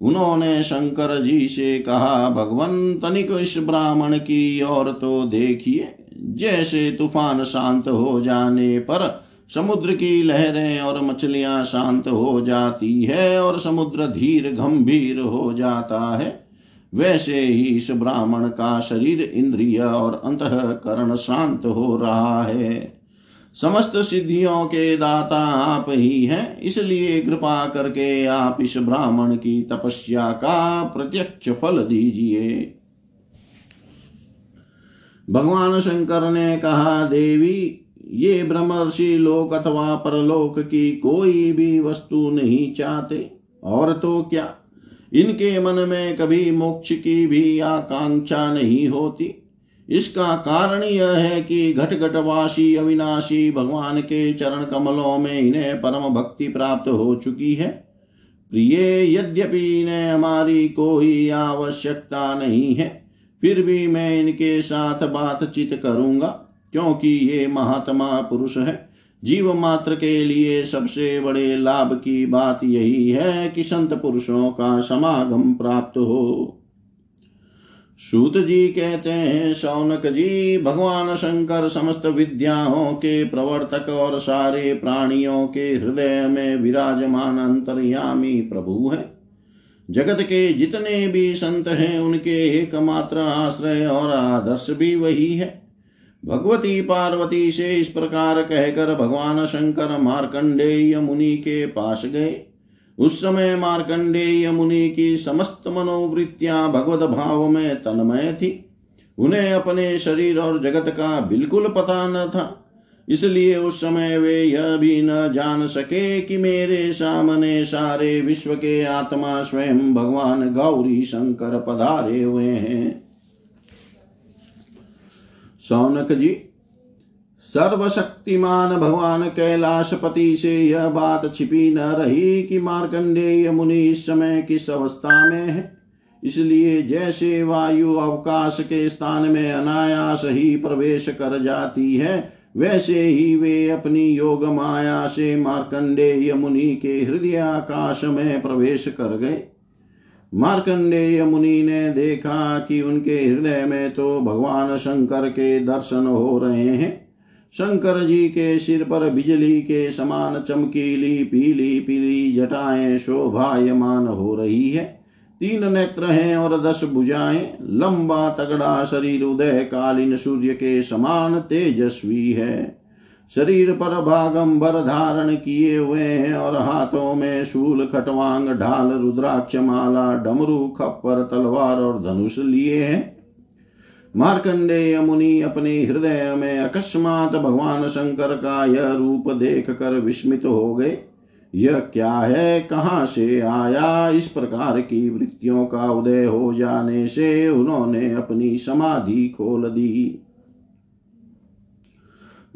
उन्होंने शंकर जी से कहा, भगवन, तनिक इस ब्राह्मण की ओर तो देखिए। जैसे तूफ़ान शांत हो जाने पर समुद्र की लहरें और मछलियाँ शांत हो जाती है और समुद्र धीर गंभीर हो जाता है, वैसे ही इस ब्राह्मण का शरीर इंद्रिय और अंतकरण शांत हो रहा है। समस्त सिद्धियों के दाता आप ही हैं, इसलिए कृपा करके आप इस ब्राह्मण की तपस्या का प्रत्यक्ष फल दीजिए। भगवान शंकर ने कहा, देवी, ये ब्रह्मर्षि लोक अथवा परलोक की कोई भी वस्तु नहीं चाहते, और तो क्या? इनके मन में कभी मोक्ष की भी आकांक्षा नहीं होती। इसका कारण यह है कि घट घटवासी अविनाशी भगवान के चरण कमलों में इन्हें परम भक्ति प्राप्त हो चुकी है। प्रिय, यद्यपि इन्हें हमारी कोई आवश्यकता नहीं है, फिर भी मैं इनके साथ बातचीत करूँगा, क्योंकि ये महात्मा पुरुष है। जीव मात्र के लिए सबसे बड़े लाभ की बात यही है कि संत पुरुषों का समागम प्राप्त हो। सूत जी कहते हैं, शौनक जी, भगवान शंकर समस्त विद्याओं के प्रवर्तक और सारे प्राणियों के हृदय में विराजमान अंतर्यामी प्रभु है। जगत के जितने भी संत हैं, उनके एकमात्र आश्रय और आदर्श भी वही है। भगवती पार्वती से इस प्रकार कहकर भगवान शंकर मार्कंडेय मुनि के पास गए। उस समय मार्कंडेय मुनि की समस्त मनोवृत्तियाँ भगवत भाव में तन्मय थी। उन्हें अपने शरीर और जगत का बिल्कुल पता न था। इसलिए उस समय वे यह भी न जान सके कि मेरे सामने सारे विश्व के आत्मा स्वयं भगवान गौरी शंकर पधारे हुए हैं। सौनक जी सर्वशक्तिमान भगवान कैलाशपति से यह बात छिपी न रही कि मार्कंडेय मुनि इस समय किस अवस्था में है। इसलिए जैसे वायु अवकाश के स्थान में अनायास ही प्रवेश कर जाती है, वैसे ही वे अपनी योग माया से मार्कंडेय मुनि के हृदय आकाश में प्रवेश कर गए। मार्कंडेय मुनि ने देखा कि उनके हृदय में तो भगवान शंकर के दर्शन हो रहे हैं। शंकर जी के सिर पर बिजली के समान चमकीली, पीली पीली जटाएँ शोभायमान हो रही है। तीन नेत्र हैं और दस भुजाएँ। लंबा तगड़ा शरीर उदय कालीन सूर्य के समान तेजस्वी है। शरीर पर भागंबर धारण किए हुए हैं और हाथों में शूल, खटवांग, ढाल, रुद्राक्ष माला, डमरू, खप्पर, तलवार और धनुष लिए हैं। मार्कंडेय मुनि अपने हृदय में अकस्मात भगवान शंकर का यह रूप देख कर विस्मित हो गए। यह क्या है? कहाँ से आया? इस प्रकार की वृत्तियों का उदय हो जाने से उन्होंने अपनी समाधि खोल दी।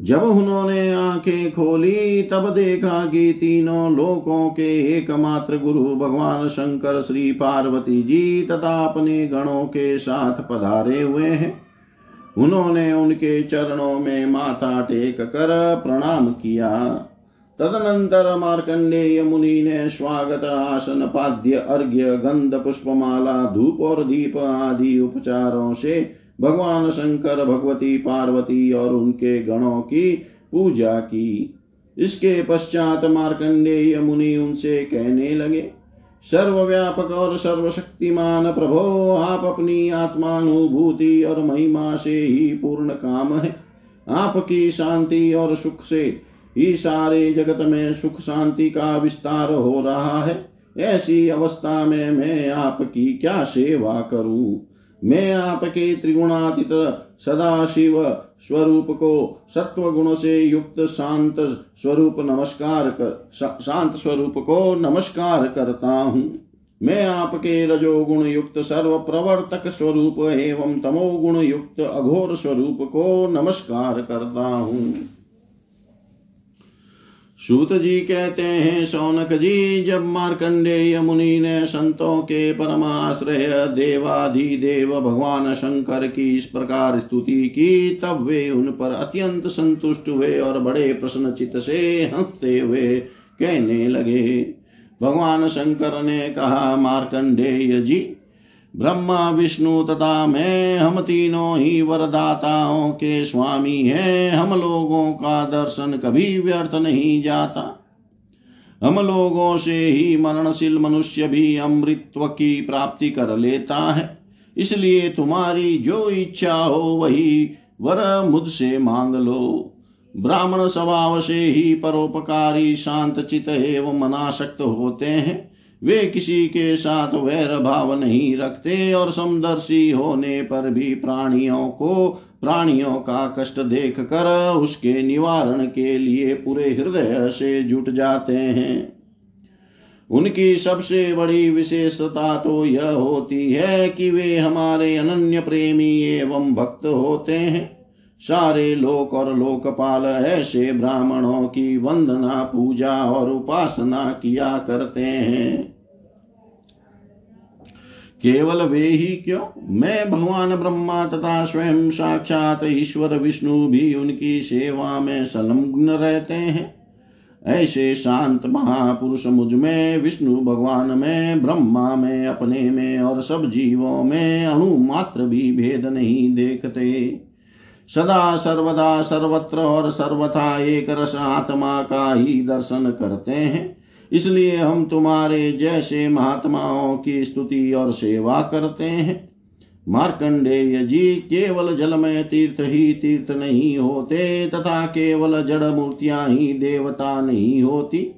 जब उन्होंने आँखें खोली, तब देखा कि तीनों लोकों के एकमात्र गुरु भगवान शंकर श्री पार्वती जी तथा अपने गणों के साथ पधारे हुए हैं। उन्होंने उनके चरणों में माथा टेक कर प्रणाम किया। तदनंतर मार्कंडेय मुनि ने स्वागत आसन, पाद्य, अर्घ्य, गंध, पुष्पमाला, धूप और दीप आदि उपचारों से भगवान शंकर, भगवती, पार्वती और उनके गणों की पूजा की। इसके पश्चात मार्कंडेय मुनि उनसे कहने लगे, सर्वव्यापक और सर्वशक्तिमान प्रभो, आप अपनी आत्मानुभूति और महिमा से ही पूर्ण काम है। आपकी शांति और सुख से ही सारे जगत में सुख शांति का विस्तार हो रहा है। ऐसी अवस्था में मैं आपकी क्या सेवा करूँ? मैं आपके त्रिगुणातीत सदा शिव स्वरूप को सत्व गुण से युक्त शांत स्वरूप नमस्कार कर शांत स्वरूप को नमस्कार करता हूँ। मैं आपके रजोगुण युक्त सर्व प्रवर्तक स्वरूप एवं तमोगुण युक्त अघोर स्वरूप को नमस्कार करता हूँ। सूत जी कहते हैं सौनक जी, जब मार्कंडेय मुनि ने संतों के परमाश्रय देवाधिदेव भगवान शंकर की इस प्रकार स्तुति की, तब वे उन पर अत्यंत संतुष्ट हुए और बड़े प्रश्नचित से हँसते हुए कहने लगे। भगवान शंकर ने कहा, मार्कंडेय जी ब्रह्मा विष्णु तथा मैं, हम तीनों ही वरदाताओं के स्वामी हैं। हम लोगों का दर्शन कभी व्यर्थ नहीं जाता। हम लोगों से ही मरणशील मनुष्य भी अमृतत्व की प्राप्ति कर लेता है। इसलिए तुम्हारी जो इच्छा हो, वही वर मुझसे मांग लो। ब्राह्मण स्वभाव से ही परोपकारी शांत चित एवं मनाशक्त होते हैं। वे किसी के साथ वैर भाव नहीं रखते और समदर्शी होने पर भी प्राणियों को, प्राणियों का कष्ट देख कर उसके निवारण के लिए पूरे हृदय से जुट जाते हैं। उनकी सबसे बड़ी विशेषता तो यह होती है कि वे हमारे अनन्य प्रेमी एवं भक्त होते हैं। सारे लोक और लोकपाल ऐसे ब्राह्मणों की वंदना, पूजा और उपासना किया करते हैं। केवल वे ही क्यों? मैं भगवान ब्रह्मा तथा स्वयं साक्षात ईश्वर विष्णु भी उनकी सेवा में संलग्न रहते हैं। ऐसे शांत महापुरुष मुझमें, विष्णु भगवान में, ब्रह्मा में, अपने में और सब जीवों में अणु मात्र भी भेद नहीं देखते। सदा सर्वदा सर्वत्र और सर्वथा एक रस आत्मा का ही दर्शन करते हैं। इसलिए हम तुम्हारे जैसे महात्माओं की स्तुति और सेवा करते हैं। मार्कंडेय जी केवल जल में तीर्थ ही तीर्थ नहीं होते तथा केवल जड़ मूर्तियाँ ही देवता नहीं होती।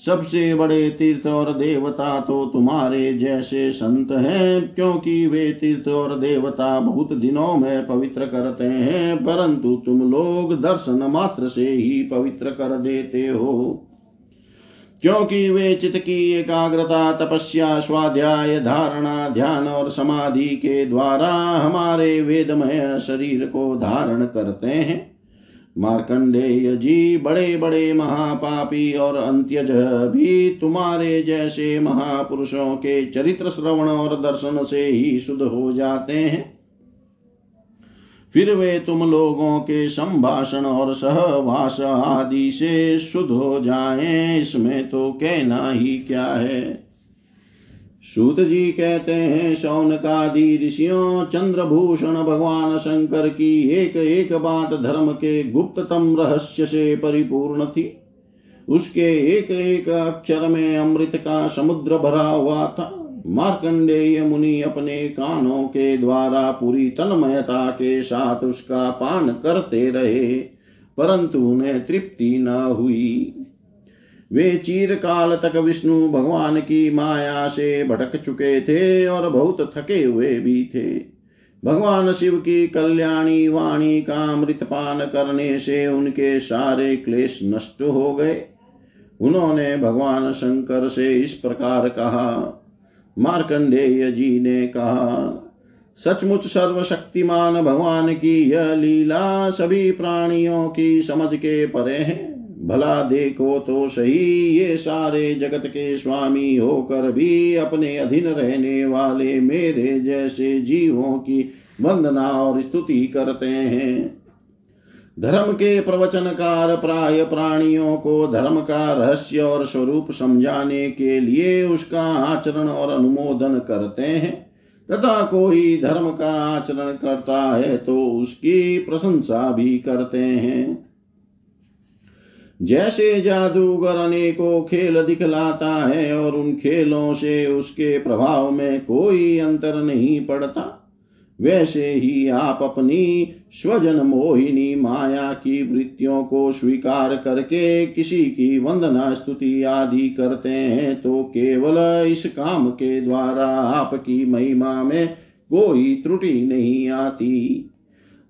सबसे बड़े तीर्थ और देवता तो तुम्हारे जैसे संत हैं, क्योंकि वे तीर्थ और देवता बहुत दिनों में पवित्र करते हैं, परंतु तुम लोग दर्शन मात्र से ही पवित्र कर देते हो। क्योंकि वे चित्त की एकाग्रता, तपस्या, स्वाध्याय, धारणा, ध्यान और समाधि के द्वारा हमारे वेदमय शरीर को धारण करते हैं। मार्कंडेय जी बड़े बड़े महापापी और अंत्यज भी तुम्हारे जैसे महापुरुषों के चरित्र श्रवण और दर्शन से ही शुद्ध हो जाते हैं। फिर वे तुम लोगों के संभाषण और सहवास आदि से शुद्ध हो जाएँ, इसमें तो कहना ही क्या है? सूत जी कहते हैं, शौनकादि ऋषियों, चंद्रभूषण भगवान शंकर की एक एक बात धर्म के गुप्ततम रहस्य से परिपूर्ण थी। उसके एक एक अक्षर में अमृत का समुद्र भरा हुआ था। मार्कंडेय मुनि अपने कानों के द्वारा पूरी तन्मयता के साथ उसका पान करते रहे, परंतु उन्हें तृप्ति न हुई। वे चीरकाल तक विष्णु भगवान की माया से भटक चुके थे और बहुत थके हुए भी थे। भगवान शिव की कल्याणी वाणी का अमृतपान करने से उनके सारे क्लेश नष्ट हो गए। उन्होंने भगवान शंकर से इस प्रकार कहा मार्कंडेय जी ने कहा, सचमुच सर्वशक्तिमान भगवान की यह लीला सभी प्राणियों की समझ के परे है। भला देखो तो सही, ये सारे जगत के स्वामी होकर भी अपने अधीन रहने वाले मेरे जैसे जीवों की वंदना और स्तुति करते हैं। धर्म के प्रवचनकार प्राय प्राणियों को धर्म का रहस्य और स्वरूप समझाने के लिए उसका आचरण और अनुमोदन करते हैं। तथा कोई धर्म का आचरण करता है तो उसकी प्रशंसा भी करते हैं। जैसे जादूगर अनेकों खेल दिखलाता है और उन खेलों से उसके प्रभाव में कोई अंतर नहीं पड़ता। वैसे ही आप अपनी स्वजन मोहिनी माया की वृत्तियों को स्वीकार करके किसी की वंदना, स्तुति आदि करते हैं तो केवल इस काम के द्वारा आपकी महिमा में कोई त्रुटि नहीं आती।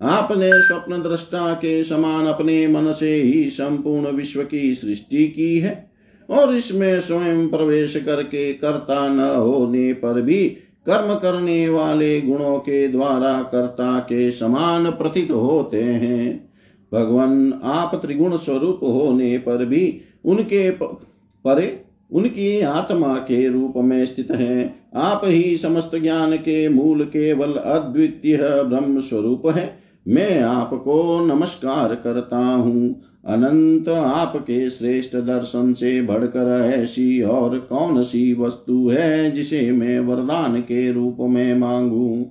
आपने स्वप्न दृष्टा के समान अपने मन से ही संपूर्ण विश्व की सृष्टि की है, और इसमें स्वयं प्रवेश करके कर्ता न होने पर भी कर्म करने वाले गुणों के द्वारा कर्ता के समान प्रतीत होते हैं। भगवान आप त्रिगुण स्वरूप होने पर भी उनके परे उनकी आत्मा के रूप में स्थित हैं। आप ही समस्त ज्ञान के मूल केवल अद्वितीय ब्रह्म स्वरूप है। मैं आपको नमस्कार करता हूँ। अनंत आपके श्रेष्ठ दर्शन से बढ़कर ऐसी और कौन सी वस्तु है जिसे मैं वरदान के रूप में मांगू?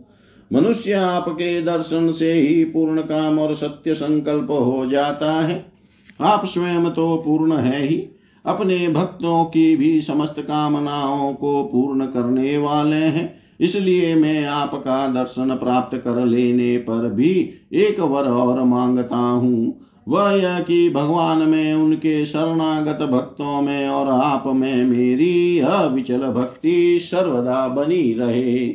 मनुष्य आपके दर्शन से ही पूर्ण काम और सत्य संकल्प हो जाता है। आप स्वयं तो पूर्ण है ही। अपने भक्तों की भी समस्त कामनाओं को पूर्ण करने वाले हैं। इसलिए मैं आपका दर्शन प्राप्त कर लेने पर भी एक वर और माँगता हूँ। वह यह कि भगवान में, उनके शरणागत भक्तों में और आप में मेरी अविचल भक्ति सर्वदा बनी रहे।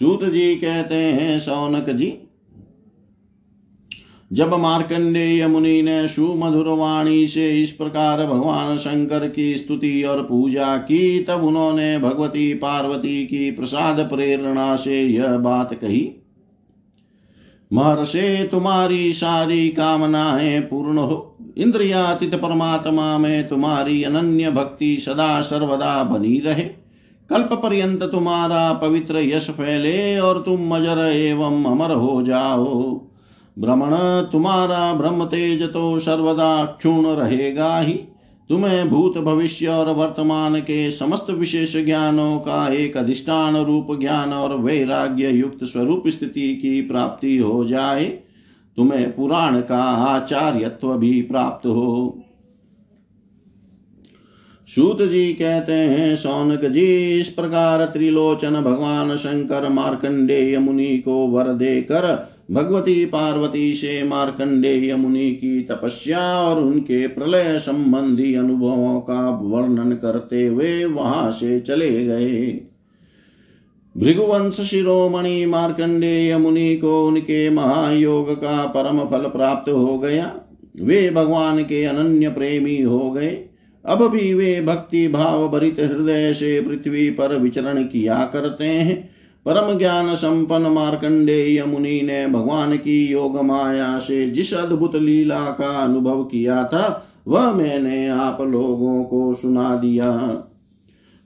सूत जी कहते हैं, सौनक जी, जब मार्कंडेय मुनि ने सुमधुर वाणी से इस प्रकार भगवान शंकर की स्तुति और पूजा की, तब उन्होंने भगवती पार्वती की प्रसाद प्रेरणा से यह बात कही। महर्षे, तुम्हारी सारी कामनाएँ पूर्ण हो। इंद्रियातीत परमात्मा में तुम्हारी अनन्य भक्ति सदा सर्वदा बनी रहे। कल्प पर्यंत तुम्हारा पवित्र यश फैले और तुम मजर एवं अमर हो जाओ। भ्रमण तुम्हारा ब्रह्म तेज तो सर्वदा क्षुण रहेगा ही। तुम्हें भूत भविष्य और वर्तमान के समस्त विशेष ज्ञानों का एक अधिष्ठान रूप ज्ञान और वैराग्य युक्त स्वरूप स्थिति की प्राप्ति हो जाए, तुम्हें पुराण का आचार्यत्व भी प्राप्त हो। सूत जी कहते हैं, सौनक जी, इस प्रकार त्रिलोचन भगवान शंकर मार्कंडेय मुनि को वर देकर भगवती पार्वती से मार्कंडेय मुनि की तपस्या और उनके प्रलय संबंधी अनुभवों का वर्णन करते हुए वहाँ से चले गए। भृगुवंश शिरोमणि मार्कंडेय मुनि को उनके महायोग का परम फल प्राप्त हो गया। वे भगवान के अनन्य प्रेमी हो गए। अब भी वे भक्ति भाव भरित हृदय से पृथ्वी पर विचरण किया करते हैं। परम ज्ञान संपन्न मार्कंडेय मुनि ने भगवान की योग माया से जिस अद्भुत लीला का अनुभव किया था, वह मैंने आप लोगों को सुना दिया।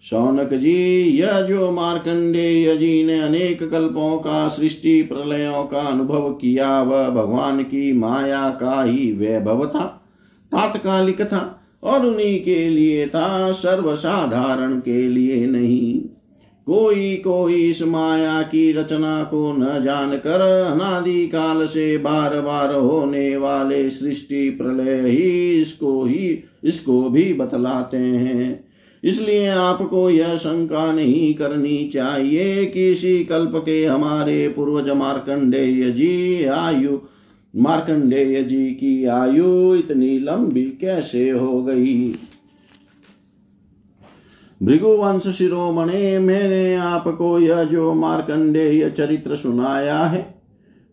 शौनक जी, यह जो मार्कंडेय जी ने अनेक कल्पों का, सृष्टि प्रलयों का अनुभव किया, वह भगवान की माया का ही वैभव था, तात्कालिक था और उन्हीं के लिए था, सर्वसाधारण के लिए नहीं। कोई कोई इस माया की रचना को न जानकर अनादि काल से बार बार होने वाले सृष्टि प्रलय ही इसको ही, इसको भी बतलाते हैं। इसलिए आपको यह शंका नहीं करनी चाहिए कि इसी कल्प के हमारे पूर्वज मार्कंडेय जी आयु, मार्कंडेय जी की आयु इतनी लंबी कैसे हो गई? भृगुवंश शिरोमणे मैंने आपको यह जो मार्कंडेय चरित्र सुनाया है,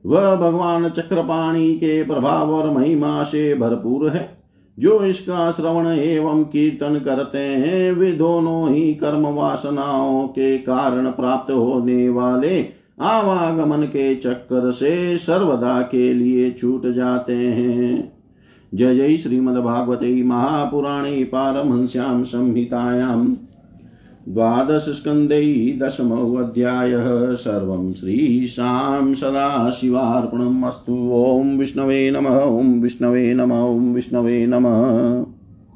वह भगवान चक्रपाणी के प्रभाव और महिमा से भरपूर है। जो इसका श्रवण एवं कीर्तन करते हैं, वे दोनों ही कर्म वासनाओं के कारण प्राप्त होने वाले आवागमन के चक्कर से सर्वदा के लिए छूट जाते हैं। जय जय श्रीमद्भागवते महापुराणे पारमहंस्यां संहितायां। द्वादशस्कन्धै दशमोऽध्यायः. सर्वं श्रीशां सदाशिवार्पणम् अस्तु। ॐ विष्णवे नमः, ॐ विष्णवे नमः, ॐ विष्णवे नमः।